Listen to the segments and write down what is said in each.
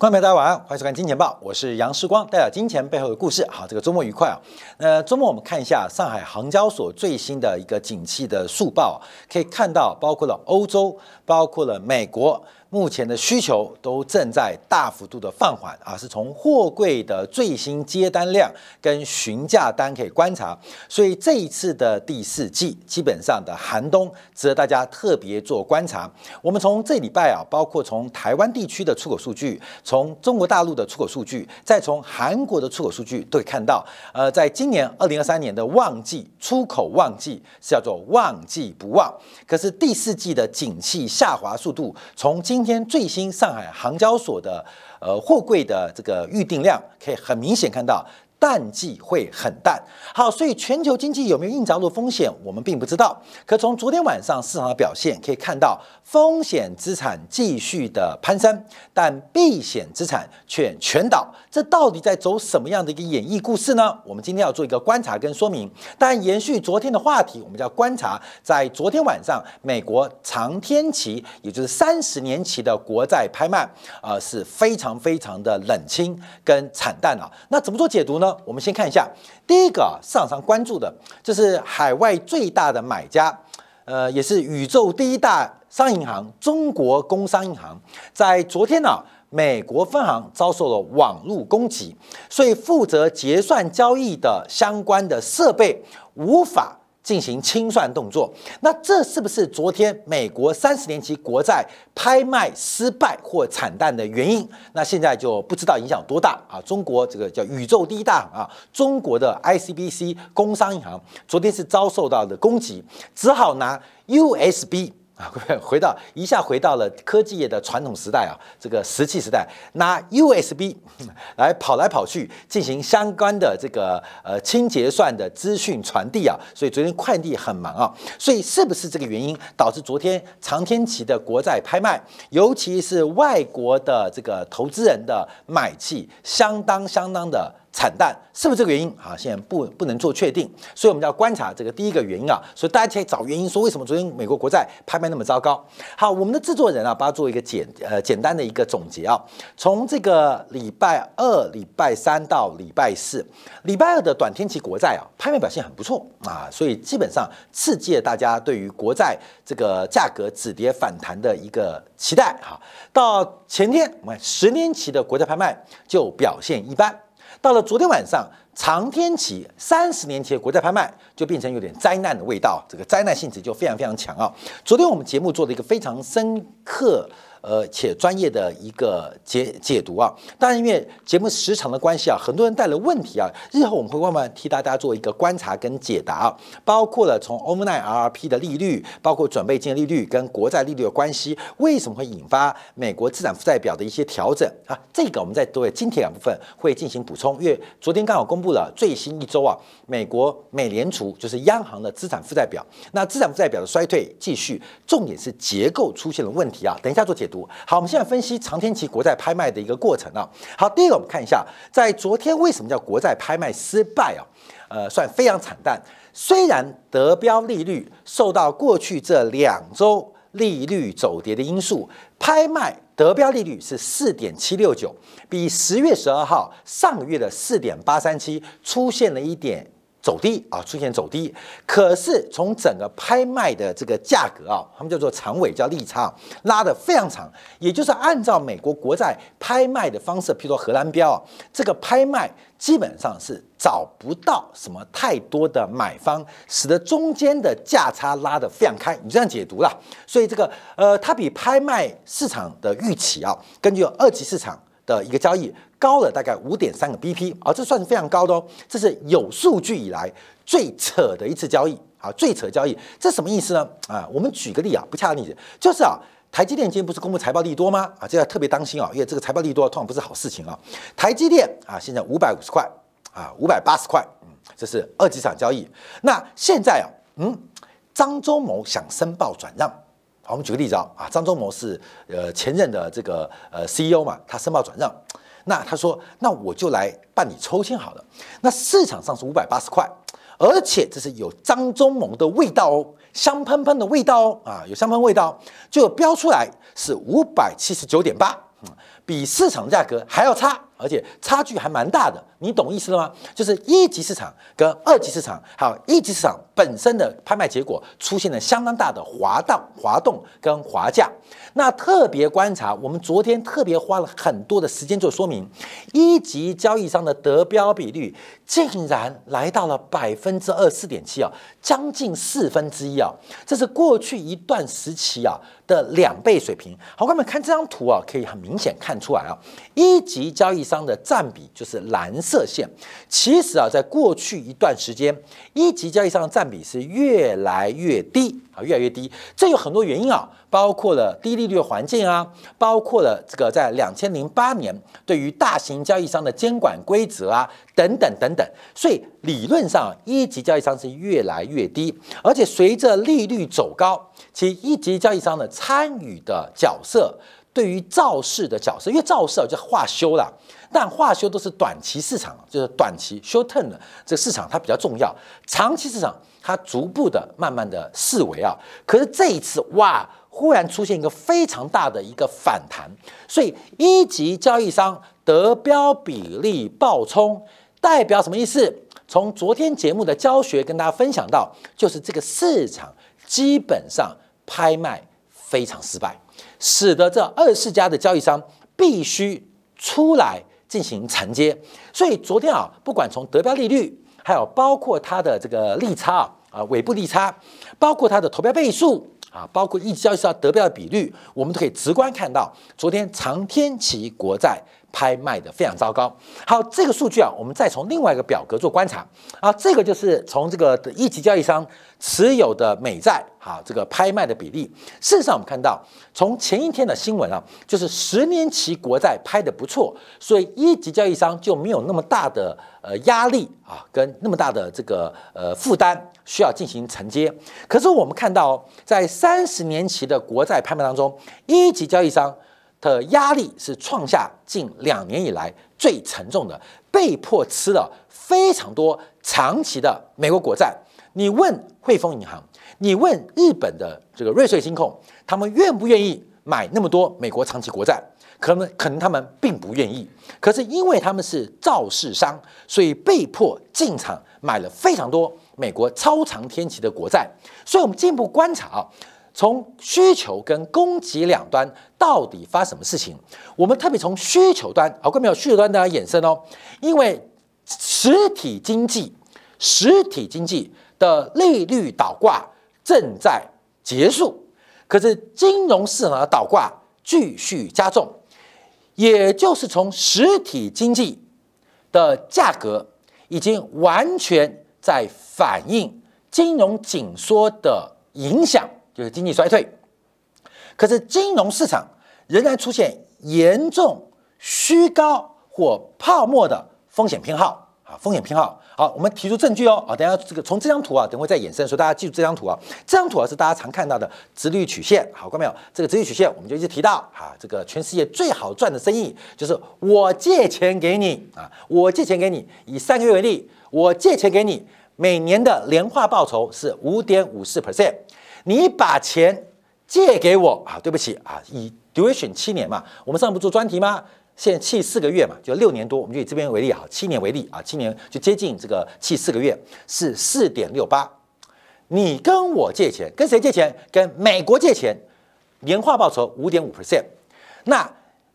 观众朋友大家晚安，欢迎收看《金钱报》，我是杨世光，带来金钱背后的故事。好，这个周末愉快啊！那周末我们看一下上海航交所最新的一个景气的速报，可以看到包括了欧洲，包括了美国。目前的需求都正在大幅度的放缓啊，是从货柜的最新接单量跟询价单可以观察，所以这一次的第四季基本上的寒冬值得大家特别做观察。我们从这礼拜啊，包括从台湾地区的出口数据，从中国大陆的出口数据，再从韩国的出口数据，都可以看到，呃，在今年二零二三年的旺季出口旺季是叫做旺季不旺，可是第四季的景气下滑速度从今今天最新上海航交所的呃货柜的这个预定量，可以很明显看到。淡季会很淡，好，所以全球经济有没有硬着陆风险，我们并不知道。可从昨天晚上市场的表现可以看到，风险资产继续的攀升，但避险资产却全倒。这到底在走什么样的一个演绎故事呢？我们今天要做一个观察跟说明。但延续昨天的话题，我们就要观察，在昨天晚上，美国长天期，也就是三十年期的国债拍卖，啊，是非常非常的冷清跟惨淡啊。那怎么做解读呢？我们先看一下，第一个市场上关注的，就是海外最大的买家，呃，也是宇宙第一大商业银行——中国工商银行，在昨天呢，美国分行遭受了网络攻击，所以负责结算交易的相关的设备无法。进行清算动作，那这是不是昨天美国三十年期国债拍卖失败或惨淡的原因？那现在就不知道影响多大啊！中国这个叫宇宙第一大行啊，中国的 ICBC 工商银行昨天是遭受到的攻击，只好拿 USB。啊，回到一下回到了科技业的传统时代啊，这个石器时代，拿 USB 来跑来跑去进行相关的这个呃清结算的资讯传递啊，所以昨天快递很忙啊，所以是不是这个原因导致昨天长天期的国债拍卖，尤其是外国的这个投资人的买气相当相当的。惨淡是不是这个原因啊？现在不不能做确定，所以我们要观察这个第一个原因啊。所以大家可以找原因，说为什么昨天美国国债拍卖那么糟糕？好，我们的制作人啊，把它做一个简呃简单的一个总结啊。从这个礼拜二、礼拜三到礼拜四，礼拜二的短天期国债啊，拍卖表现很不错啊，所以基本上刺激了大家对于国债这个价格止跌反弹的一个期待哈。到前天，我们十年期的国债拍卖就表现一般。到了昨天晚上，长天期三十年前国债拍卖就变成有点灾难的味道，这个灾难性质就非常非常强啊！昨天我们节目做了一个非常深刻。呃，且专业的一个解解读啊，当然因为节目时长的关系啊，很多人带了问题啊，日后我们会慢慢替大家做一个观察跟解答啊，包括了从 overnight RRP 的利率，包括准备金利率跟国债利率的关系，为什么会引发美国资产负债表的一些调整啊？这个我们在对今天两部分会进行补充，因为昨天刚好公布了最新一周啊，美国美联储就是央行的资产负债表，那资产负债表的衰退继续，重点是结构出现了问题啊，等一下做解。好，我们现在分析长天期国债拍卖的一个过程啊。好，第一个我们看一下，在昨天为什么叫国债拍卖失败啊？呃，算非常惨淡。虽然得标利率受到过去这两周利率走跌的因素，拍卖得标利率是四点七六九，比十月十二号上个月的四点八三七出现了一点。走低啊，出现走低，可是从整个拍卖的这个价格啊，他们叫做长尾叫利差，拉得非常长，也就是按照美国国债拍卖的方式，譬如说荷兰标啊，这个拍卖基本上是找不到什么太多的买方，使得中间的价差拉得非常开，你这样解读了，所以这个呃，它比拍卖市场的预期啊，根据二级市场。的一个交易高了大概五点三个 BP 啊，这算是非常高的哦。这是有数据以来最扯的一次交易啊，最扯交易，这什么意思呢？啊，我们举个例啊，不恰当例子，就是啊，台积电今天不是公布财报利多吗？啊，这要特别当心啊，因为这个财报利多通常不是好事情啊。台积电啊，现在五百五十块啊，五百八十块，嗯，这是二级市场交易。那现在啊，嗯，张忠谋想申报转让。我们举个例子啊，啊，张忠谋是呃前任的这个呃 CEO 嘛，他申报转让，那他说，那我就来办理抽签好了。那市场上是五百八十块，而且这是有张忠谋的味道哦，香喷喷的味道哦，啊，有香喷味道，就标出来是五百七十九点八，比市场价格还要差。而且差距还蛮大的，你懂意思了吗？就是一级市场跟二级市场，还有一级市场本身的拍卖结果出现了相当大的滑荡、滑动跟滑价。那特别观察，我们昨天特别花了很多的时间做说明，一级交易商的得标比率竟然来到了百分之二四点七啊，将近四分之一啊，这是过去一段时期啊。的两倍水平，好，朋友们看这张图啊，可以很明显看出来啊，一级交易商的占比就是蓝色线。其实啊，在过去一段时间，一级交易商的占比是越来越低啊，越来越低。这有很多原因啊，包括了低利率环境啊，包括了这个在两千零八年对于大型交易商的监管规则啊，等等等等。所以理论上，一级交易商是越来越低，而且随着利率走高。其一级交易商的参与的角色，对于造市的角色，因为造市啊就化修啦，但化修都是短期市场，就是短期 short term 的这个市场它比较重要，长期市场它逐步的慢慢的视为啊，可是这一次哇，忽然出现一个非常大的一个反弹，所以一级交易商得标比例暴冲，代表什么意思？从昨天节目的教学跟大家分享到，就是这个市场。基本上拍卖非常失败，使得这二十家的交易商必须出来进行承接。所以昨天啊，不管从得标利率，还有包括它的这个利差啊，啊尾部利差，包括它的投标倍数啊，包括一交易商得标的比率，我们都可以直观看到，昨天长天齐国债。拍卖的非常糟糕。好，这个数据啊，我们再从另外一个表格做观察啊，这个就是从这个一级交易商持有的美债，好，这个拍卖的比例。事实上，我们看到从前一天的新闻啊，就是十年期国债拍的不错，所以一级交易商就没有那么大的呃压力啊，跟那么大的这个呃负担需要进行承接。可是我们看到，在三十年期的国债拍卖当中，一级交易商。的压力是创下近两年以来最沉重的，被迫吃了非常多长期的美国国债。你问汇丰银行，你问日本的这个瑞穗金控，他们愿不愿意买那么多美国长期国债？可能可能他们并不愿意。可是因为他们是造市商，所以被迫进场买了非常多美国超长天期的国债。所以我们进一步观察啊。从需求跟供给两端到底发什么事情？我们特别从需求端，好，各位有需求端的衍生哦。因为实体经济、实体经济的利率倒挂正在结束，可是金融市场的倒挂继续加重，也就是从实体经济的价格已经完全在反映金融紧缩的影响。就是经济衰退，可是金融市场仍然出现严重虚高或泡沫的风险偏好啊，风险偏好。好，我们提出证据哦啊，等下这个从这张图啊，等会再衍生，所以大家记住这张图啊，这张图啊是大家常看到的直率曲线。好，看到没有？这个直率曲线我们就一直提到啊，这个全世界最好赚的生意就是我借钱给你啊，我借钱给你，以三个月为例，我借钱给你，每年的年化报酬是五点五四 percent。你把钱借给我啊？对不起啊，以 duration 七年嘛，我们上不做专题吗？现在气四个月嘛，就六年多，我们就以这边为例啊，七年为例啊，七年就接近这个气四个月是四点六八。你跟我借钱，跟谁借钱？跟美国借钱，年化报酬五点五 percent。那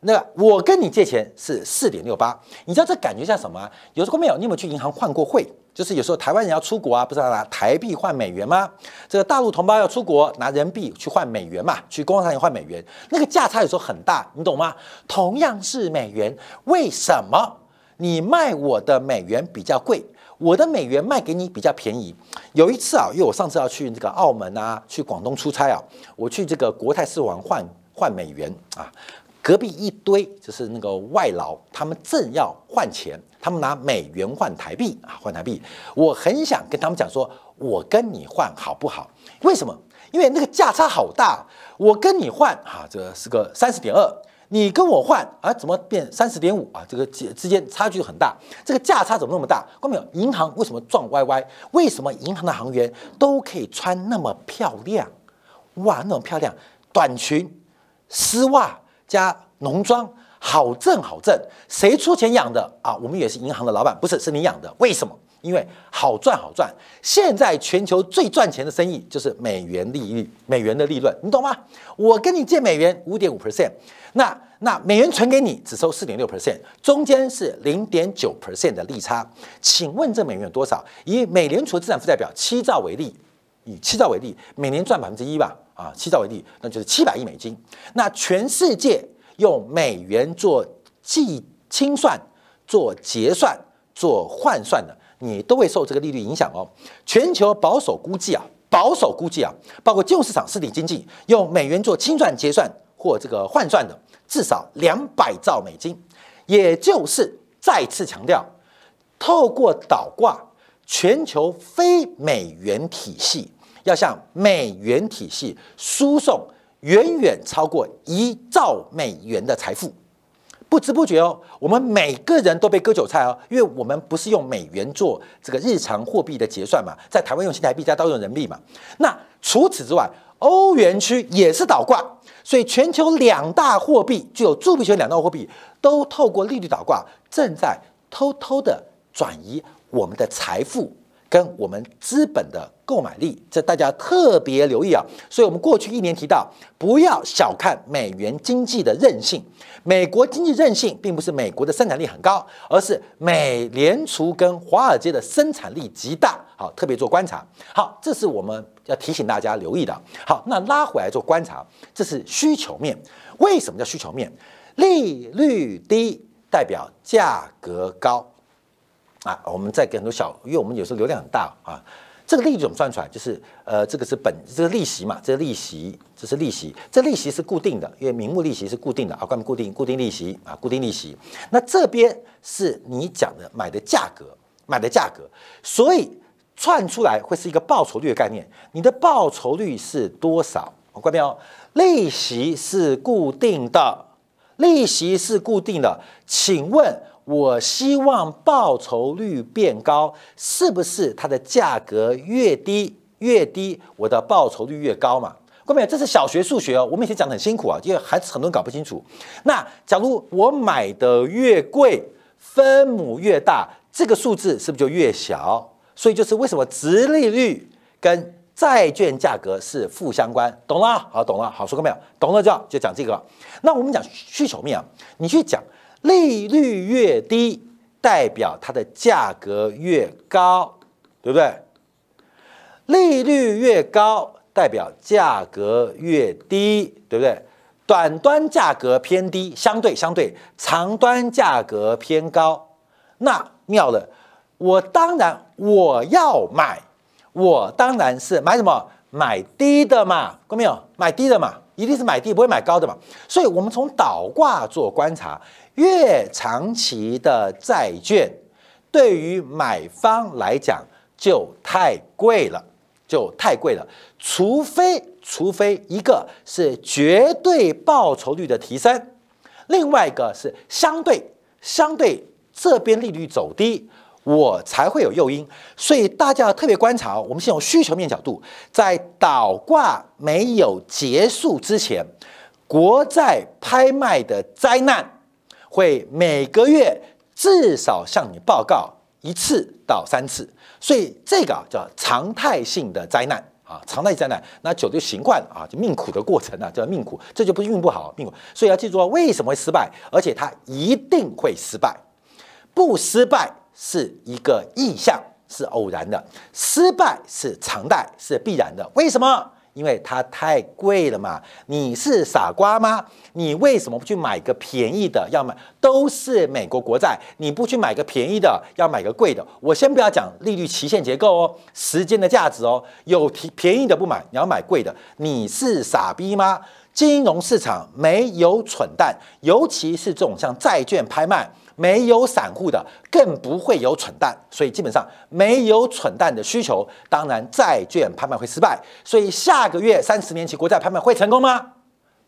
那我跟你借钱是四点六八，你知道这感觉像什么？有时候没有，你有没有去银行换过汇？就是有时候台湾人要出国啊，不是要拿台币换美元吗？这个大陆同胞要出国拿人民币去换美元嘛，去工商银行换美元，那个价差有时候很大，你懂吗？同样是美元，为什么你卖我的美元比较贵，我的美元卖给你比较便宜？有一次啊，因为我上次要去这个澳门啊，去广东出差啊，我去这个国泰世华换换美元啊。隔壁一堆就是那个外劳，他们正要换钱，他们拿美元换台币啊，换台币。我很想跟他们讲说，我跟你换好不好？为什么？因为那个价差好大。我跟你换啊，这是个三十点二，你跟我换啊，怎么变三十点五啊？这个之之间差距很大，这个价差怎么那么大？看没有？银行为什么撞歪歪？为什么银行的行员都可以穿那么漂亮？哇，那么漂亮，短裙、丝袜。加农庄，好挣好挣，谁出钱养的啊？我们也是银行的老板，不是是你养的，为什么？因为好赚好赚。现在全球最赚钱的生意就是美元利率，美元的利润，你懂吗？我跟你借美元五点五 percent，那那美元存给你只收四点六 percent，中间是零点九 percent 的利差。请问这美元有多少？以美联储资产负债表七兆为例，以七兆为例，每年赚百分之一吧，啊，七兆为例，那就是七百亿美金。那全世界用美元做计清算、做结算、做换算的，你都会受这个利率影响哦。全球保守估计啊，保守估计啊，包括金融市场、实体经济用美元做清算、结算或这个换算的，至少两百兆美金。也就是再次强调，透过倒挂，全球非美元体系要向美元体系输送远远超过一兆美元的财富。不知不觉哦，我们每个人都被割韭菜哦，因为我们不是用美元做这个日常货币的结算嘛，在台湾用新台币，在刀用人民币嘛。那除此之外，欧元区也是倒挂，所以全球两大货币具有铸币权，两大货币都透过利率倒挂，正在偷偷的转移我们的财富。跟我们资本的购买力，这大家特别留意啊！所以，我们过去一年提到，不要小看美元经济的韧性。美国经济韧性，并不是美国的生产力很高，而是美联储跟华尔街的生产力极大。好，特别做观察。好，这是我们要提醒大家留意的。好，那拉回来做观察，这是需求面。为什么叫需求面？利率低代表价格高。啊，我们再给很多小，因为我们有时候流量很大啊。这个利率怎么算出来？就是呃，这个是本，这个利息嘛，这个利息，这是利息，这利息是固定的，因为名目利息是固定的啊，关于固定固定利息啊，固定利息。那这边是你讲的买的价格，买的价格，所以串出来会是一个报酬率的概念。你的报酬率是多少？我关没有？利息是固定的，利息是固定的，请问？我希望报酬率变高，是不是它的价格越低越低，我的报酬率越高嘛？各位，这是小学数学哦。我们以前讲的很辛苦啊，因为还是很多人搞不清楚。那假如我买的越贵，分母越大，这个数字是不是就越小？所以就是为什么直利率跟债券价格是负相关？懂了？好，懂了。好，说过没有？懂了就就讲这个。那我们讲需求面啊，你去讲。利率越低，代表它的价格越高，对不对？利率越高，代表价格越低，对不对？短端价格偏低，相对相对，长端价格偏高。那妙了，我当然我要买，我当然是买什么？买低的嘛，过没有？买低的嘛，一定是买低，不会买高的嘛。所以，我们从倒挂做观察。越长期的债券，对于买方来讲就太贵了，就太贵了。除非，除非一个是绝对报酬率的提升，另外一个是相对相对这边利率走低，我才会有诱因。所以大家要特别观察，我们先从需求面角度，在倒挂没有结束之前，国债拍卖的灾难。会每个月至少向你报告一次到三次，所以这个叫常态性的灾难啊，常态灾难，那久就习惯啊，就命苦的过程啊，叫命苦，这就不是运不好，命苦。所以要记住啊为什么会失败，而且它一定会失败，不失败是一个意向，是偶然的，失败是常态，是必然的。为什么？因为它太贵了嘛，你是傻瓜吗？你为什么不去买个便宜的？要买都是美国国债，你不去买个便宜的，要买个贵的？我先不要讲利率期限结构哦，时间的价值哦，有便宜的不买，你要买贵的，你是傻逼吗？金融市场没有蠢蛋，尤其是这种像债券拍卖。没有散户的，更不会有蠢蛋，所以基本上没有蠢蛋的需求，当然债券拍卖会失败。所以下个月三十年期国债拍卖会成功吗？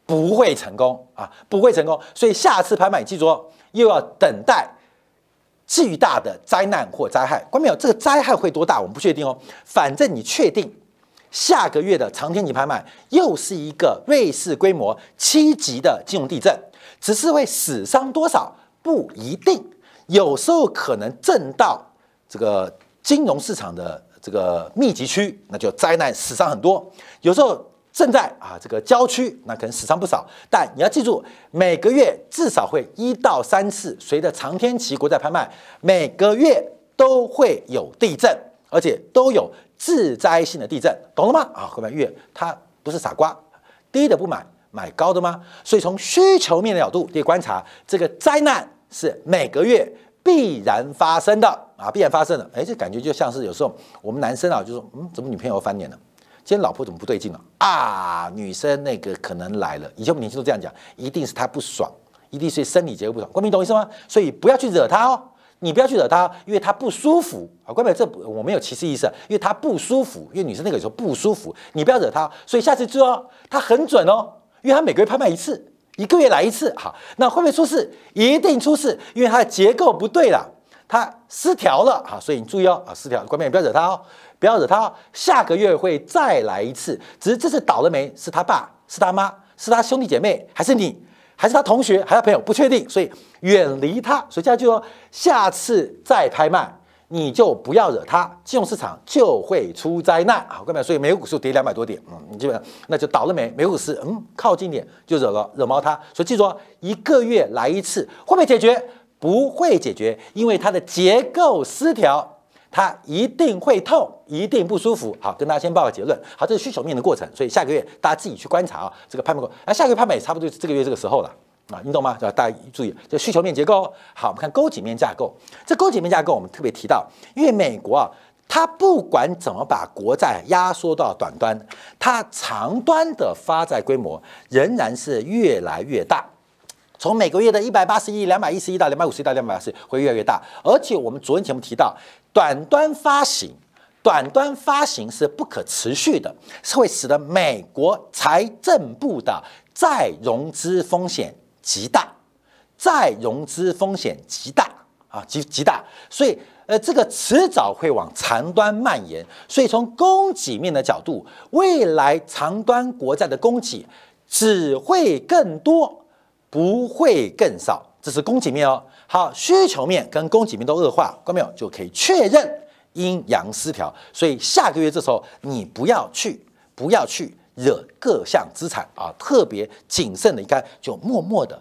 不会成功啊，不会成功。所以下次拍卖，记住哦，又要等待巨大的灾难或灾害。关没有？这个灾害会多大？我们不确定哦。反正你确定下个月的长天期拍卖又是一个瑞士规模七级的金融地震。只是会死伤多少不一定，有时候可能震到这个金融市场的这个密集区，那就灾难死伤很多；有时候正在啊这个郊区，那可能死伤不少。但你要记住，每个月至少会一到三次，随着长天期国债拍卖，每个月都会有地震，而且都有致灾性的地震，懂了吗？啊，后面月他不是傻瓜，低的不买。买高的吗？所以从需求面的角度，可以观察这个灾难是每个月必然发生的啊，必然发生的。哎，这感觉就像是有时候我们男生啊，就说嗯，怎么女朋友翻脸了？今天老婆怎么不对劲了啊？女生那个可能来了。以前我们年轻都这样讲，一定是她不爽，一定是生理结构不爽。关明懂意思吗？所以不要去惹她哦，你不要去惹她，因为她不舒服啊。关明，这我没有歧视意思，因为她不舒服，因为女生那个时候不舒服，你不要惹她。所以下次注意哦，她很准哦。因为她每个月拍卖一次，一个月来一次，好，那会不会出事？一定出事，因为它的结构不对了，它失调了，好，所以你注意哦，啊，失调，关键不要惹他哦，不要惹他哦，下个月会再来一次，只是这次倒了没？是他爸，是他妈，是他兄弟姐妹，还是你，还是他同学，还是他朋友？不确定，所以远离他。所以这样就说，下次再拍卖。你就不要惹它，金融市场就会出灾难啊！各位，所以美股股市跌两百多点，嗯，你基本上那就倒了没？美股是嗯靠近点就惹了惹毛它，所以记住哦，一个月来一次会不会解决？不会解决，因为它的结构失调，它一定会痛，一定不舒服。好，跟大家先报个结论。好，这是需求面的过程，所以下个月大家自己去观察啊，这个拍卖过，啊，下个月拍卖也差不多是这个月这个时候了。啊，你懂吗？要大家注意这需求面结构。好，我们看勾紧面架构。这勾紧面架构，我们特别提到，因为美国啊，它不管怎么把国债压缩到短端，它长端的发债规模仍然是越来越大。从每个月的一百八十亿、两百一十亿到两百五十亿到两百二十亿，会越来越大。而且我们昨天节目提到，短端发行，短端发行是不可持续的，是会使得美国财政部的再融资风险。极大，再融资风险极大啊，极极大，所以呃，这个迟早会往长端蔓延。所以从供给面的角度，未来长端国债的供给只会更多，不会更少。这是供给面哦。好，需求面跟供给面都恶化，看到没有？就可以确认阴阳失调。所以下个月这时候，你不要去，不要去。惹各项资产啊，特别谨慎的，应该就默默的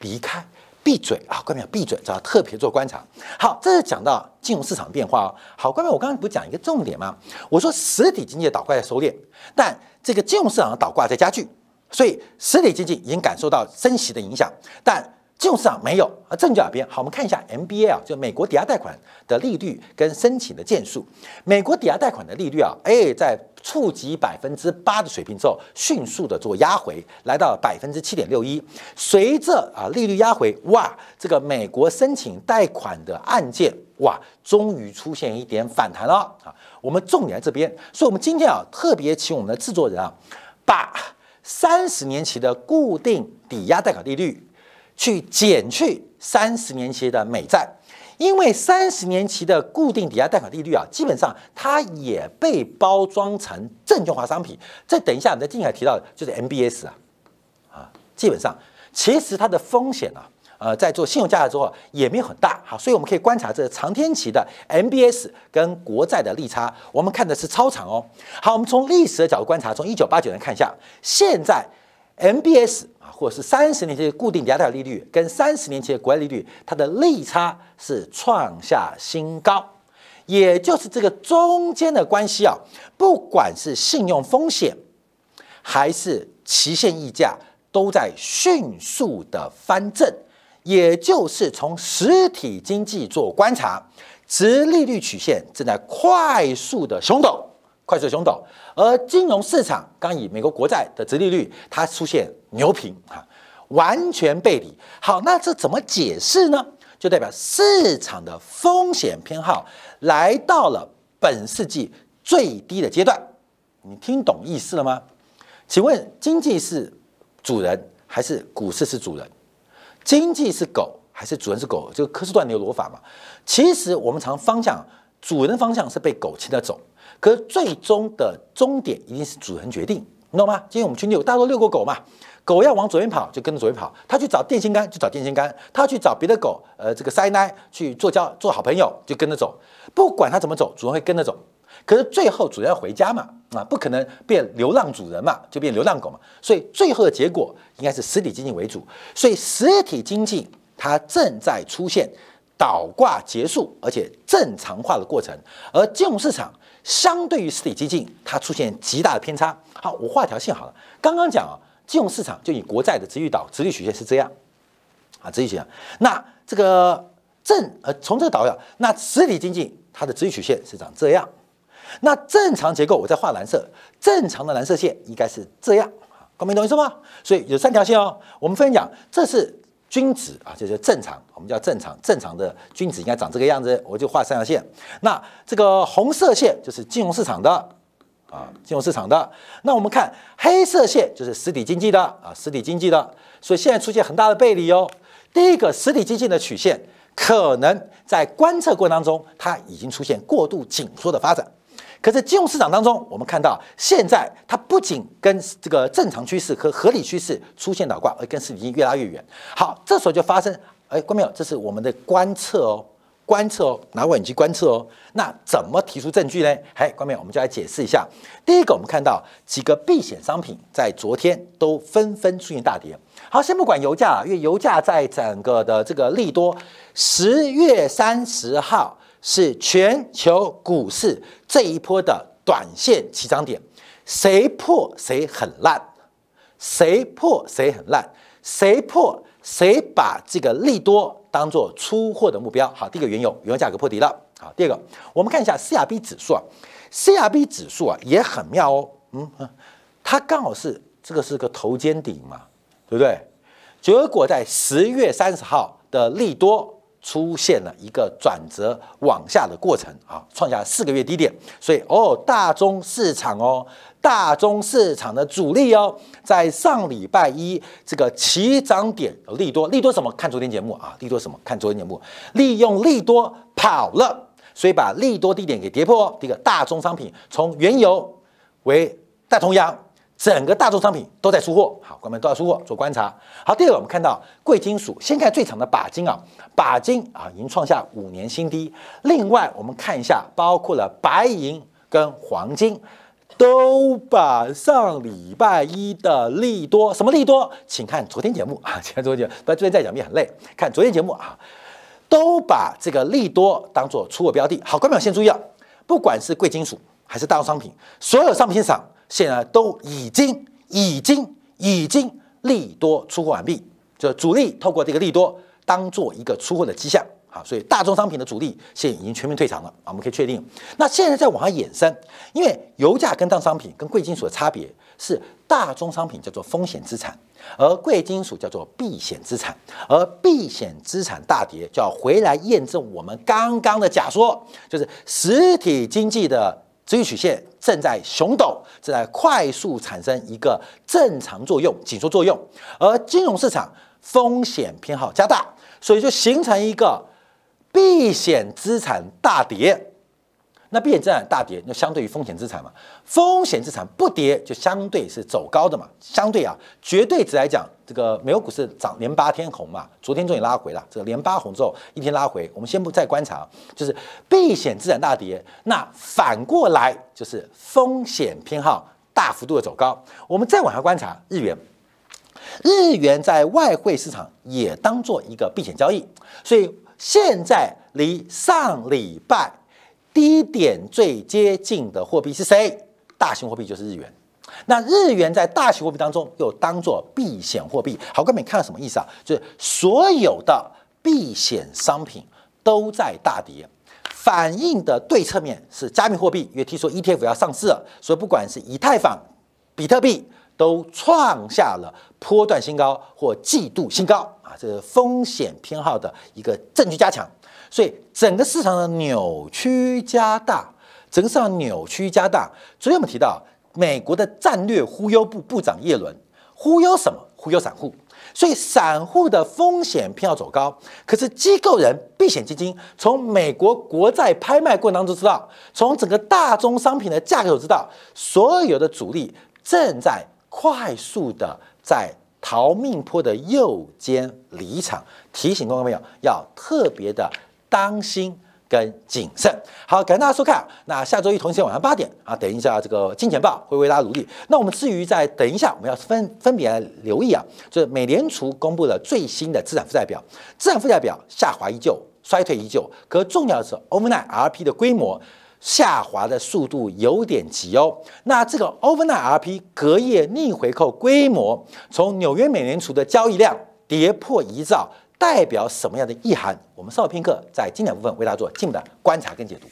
离开，闭嘴啊！关键闭嘴，要特别做观察。好，这是讲到金融市场变化哦。好，关键我刚刚不讲一个重点吗？我说实体经济的倒挂在收敛，但这个金融市场的倒挂在加剧，所以实体经济已经感受到升息的影响，但。金融市场没有啊，证券边好，我们看一下 MBA 啊，就美国抵押贷款的利率跟申请的件数。美国抵押贷款的利率啊，哎，在触及百分之八的水平之后，迅速的做压回，来到百分之七点六一。随着啊利率压回，哇，这个美国申请贷款的案件哇，终于出现一点反弹了啊。我们重点在这边，所以我们今天啊，特别请我们的制作人啊，把三十年期的固定抵押贷款利率。去减去三十年期的美债，因为三十年期的固定抵押贷款利率啊，基本上它也被包装成证券化商品。这等一下我们在接下来提到的就是 MBS 啊，啊，基本上其实它的风险啊，呃，在做信用价格之后也没有很大。好，所以我们可以观察这长天期的 MBS 跟国债的利差，我们看的是超长哦。好，我们从历史的角度观察，从一九八九年看一下，现在 MBS 啊。或者是三十年期的固定抵押贷利率跟三十年期的国债利率，它的利差是创下新高，也就是这个中间的关系啊，不管是信用风险还是期限溢价，都在迅速的翻正，也就是从实体经济做观察，值利率曲线正在快速的熊陡。快速熊陡，而金融市场刚以美国国债的殖利率，它出现牛平啊，完全背离。好，那这怎么解释呢？就代表市场的风险偏好来到了本世纪最低的阶段。你听懂意思了吗？请问经济是主人还是股市是主人？经济是狗还是主人是狗？这个科斯段牛罗法嘛。其实我们常方向，主人的方向是被狗牵着走。可是最终的终点一定是主人决定，你懂吗？今天我们去遛，大家都遛过狗嘛，狗要往左边跑就跟着左边跑，它去找电线杆就找电线杆，它去找别的狗，呃，这个塞奶去做交做好朋友就跟着走，不管它怎么走，主人会跟着走。可是最后主人要回家嘛，啊，不可能变流浪主人嘛，就变流浪狗嘛，所以最后的结果应该是实体经济为主，所以实体经济它正在出现倒挂结束而且正常化的过程，而金融市场相对于实体经济它出现极大的偏差。好，我画条线好了，刚刚讲啊，金融市场就以国债的直率导直率曲线是这样，啊，直率曲线，那这个正呃从这个导向，那实体经济它的直率曲线是长这样。那正常结构，我在画蓝色，正常的蓝色线应该是这样，光明懂意思吗？所以有三条线哦。我们分讲，这是均值啊，就是正常，我们叫正常，正常的均值应该长这个样子，我就画三条线。那这个红色线就是金融市场的啊，金融市场的。那我们看黑色线就是实体经济的啊，实体经济的。所以现在出现很大的背离哦。第一个实体经济的曲线可能在观测过程当中，它已经出现过度紧缩的发展。可是金融市场当中，我们看到现在它不仅跟这个正常趋势和合理趋势出现倒挂，而跟实体经越拉越远。好，这时候就发生，哎，关没有？这是我们的观测哦，观测哦，拿望远镜观测哦。那怎么提出证据呢？哎，关没有？我们就来解释一下。第一个，我们看到几个避险商品在昨天都纷纷出现大跌。好，先不管油价，因为油价在整个的这个利多，十月三十号。是全球股市这一波的短线起涨点，谁破谁很烂，谁破谁很烂，谁破谁把这个利多当做出货的目标。好，第一个原油，原油价格破底了。好，第二个，我们看一下 C R B 指数啊，C R B 指数啊也很妙哦，嗯嗯，它刚好是这个是个头肩顶嘛，对不对？结果在十月三十号的利多。出现了一个转折往下的过程啊，创下四个月低点，所以哦，大中市场哦，大中市场的主力哦，在上礼拜一这个起涨点利多，利多什么？看昨天节目啊，利多什么？看昨天节目，利用利多跑了，所以把利多低点给跌破。第一个大宗商品从原油为大同阳。整个大宗商品都在出货，好，官们都在出货做观察。好，第二个我们看到贵金属，先看最长的钯金啊，钯金啊已经创下五年新低。另外我们看一下，包括了白银跟黄金，都把上礼拜一的利多，什么利多？请看昨天节目 啊，请看昨天节目，不然昨天再讲也很累。看昨天节目啊，都把这个利多当做出货标的。好，官们先注意啊，不管是贵金属还是大宗商品，所有商品市场。现在都已经、已经、已经利多出货完毕，就主力透过这个利多当做一个出货的迹象，好，所以大宗商品的主力现在已经全面退场了啊，我们可以确定。那现在再往上衍生，因为油价跟大商品跟贵金属的差别是，大宗商品叫做风险资产，而贵金属叫做避险资产，而避险资产大跌就要回来验证我们刚刚的假说，就是实体经济的。这一曲线正在熊抖，正在快速产生一个正常作用、紧缩作用，而金融市场风险偏好加大，所以就形成一个避险资产大跌。那避险资产大跌，那相对于风险资产嘛，风险资产不跌就相对是走高的嘛。相对啊，绝对值来讲，这个美国股市涨连八天红嘛，昨天终于拉回了。这个连八红之后，一天拉回，我们先不再观察，就是避险资产大跌。那反过来就是风险偏好大幅度的走高。我们再往下观察日元，日元在外汇市场也当做一个避险交易，所以现在离上礼拜。低点最接近的货币是谁？大型货币就是日元。那日元在大型货币当中又当做避险货币。好，各位看到什么意思啊？就是所有的避险商品都在大跌，反映的对侧面是加密货币，因为听说 ETF 要上市了，所以不管是以太坊、比特币都创下了波段新高或季度新高啊！这是风险偏好的一个证据加强。所以整个市场的扭曲加大，整个市场扭曲加大。昨天我们提到，美国的战略忽悠部部长耶伦忽悠什么？忽悠散户。所以散户的风险偏要走高，可是机构人、避险基金从美国国债拍卖过程当中知道，从整个大宗商品的价格都知道，所有的主力正在快速的在逃命坡的右肩离场，提醒各位朋友要特别的当心。跟谨慎，好，感谢大家收看。那下周一同一时间晚上八点啊，等一下这个金钱报会为大家努力。那我们至于在等一下，我们要分分别来留意啊，就是美联储公布了最新的资产负债表，资产负债表下滑依旧，衰退依旧。可重要的是，overnight RP 的规模下滑的速度有点急哦。那这个 overnight RP 隔夜逆回扣规模，从纽约美联储的交易量跌破一兆。代表什么样的意涵？我们稍后片刻在经典部分为大家做进一步的观察跟解读。